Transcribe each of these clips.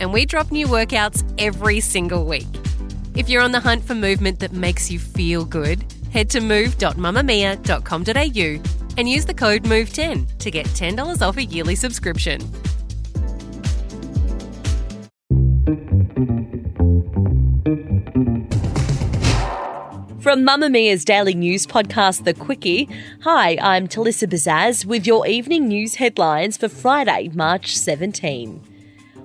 and we drop new workouts every single week. If you're on the hunt for movement that makes you feel good, head to move.mamamia.com.au and use the code MOVE10 to get $10 off a yearly subscription. From Mamamia's daily news podcast, The Quicky, hi, I'm Talissa Bazaz with your evening news headlines for Friday, March 17.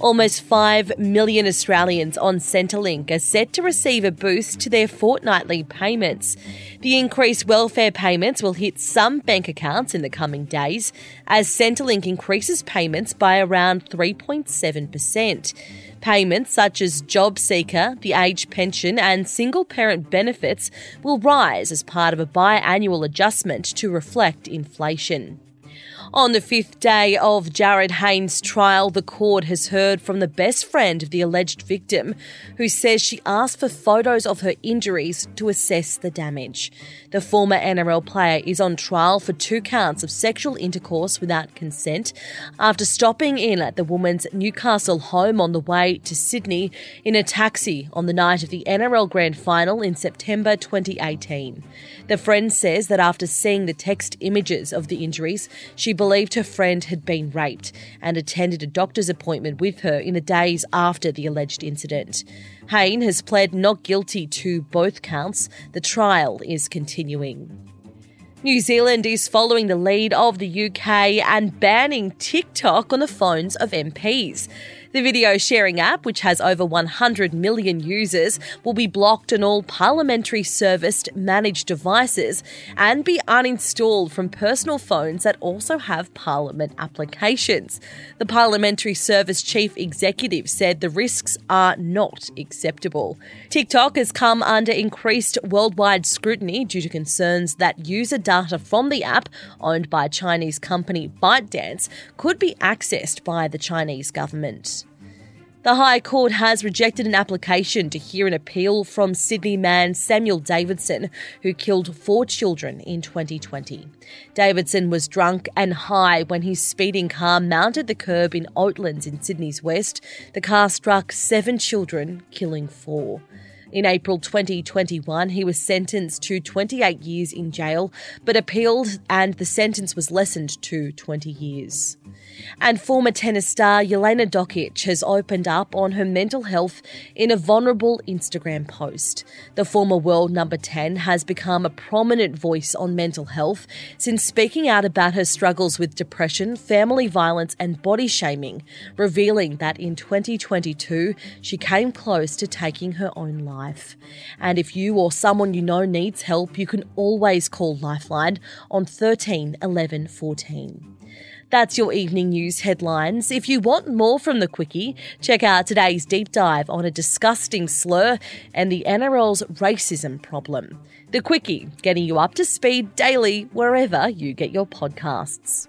Almost 5 million Australians on Centrelink are set to receive a boost to their fortnightly payments. The increased welfare payments will hit some bank accounts in the coming days as Centrelink increases payments by around 3.7%. Payments such as job seeker, the age pension, and single parent benefits will rise as part of a biannual adjustment to reflect inflation. On the fifth day of Jarryd Hayne's trial, the court has heard from the best friend of the alleged victim, who says she asked for photos of her injuries to assess the damage. The former NRL player is on trial for two counts of sexual intercourse without consent after stopping in at the woman's Newcastle home on the way to Sydney in a taxi on the night of the NRL Grand Final in September 2018. The friend says that after seeing the text images of the injuries, she believed her friend had been raped and attended a doctor's appointment with her in the days after the alleged incident. Hayne has pled not guilty to both counts. The trial is continuing. New Zealand is following the lead of the UK and banning TikTok on the phones of MPs. The video sharing app, which has over 100 million users, will be blocked on all parliamentary serviced managed devices and be uninstalled from personal phones that also have parliament applications. The parliamentary service chief executive said the risks are not acceptable. TikTok has come under increased worldwide scrutiny due to concerns that user data from the app, owned by Chinese company ByteDance, could be accessed by the Chinese government. The High Court has rejected an application to hear an appeal from Sydney man Samuel Davidson, who killed four children in 2020. Davidson was drunk and high when his speeding car mounted the curb in Oatlands in Sydney's west. The car struck seven children, killing four. In April 2021, he was sentenced to 28 years in jail, but appealed and the sentence was lessened to 20 years. And former tennis star Jelena Dokic has opened up on her mental health in a vulnerable Instagram post. The former world number 10 has become a prominent voice on mental health since speaking out about her struggles with depression, family violence, and body shaming, revealing that in 2022 she came close to taking her own life. And if you or someone you know needs help, you can always call Lifeline on 13 11 14. That's your evening news headlines. If you want more from the Quicky, check out today's deep dive on a disgusting slur and the NRL's racism problem. The Quicky, getting you up to speed daily wherever you get your podcasts.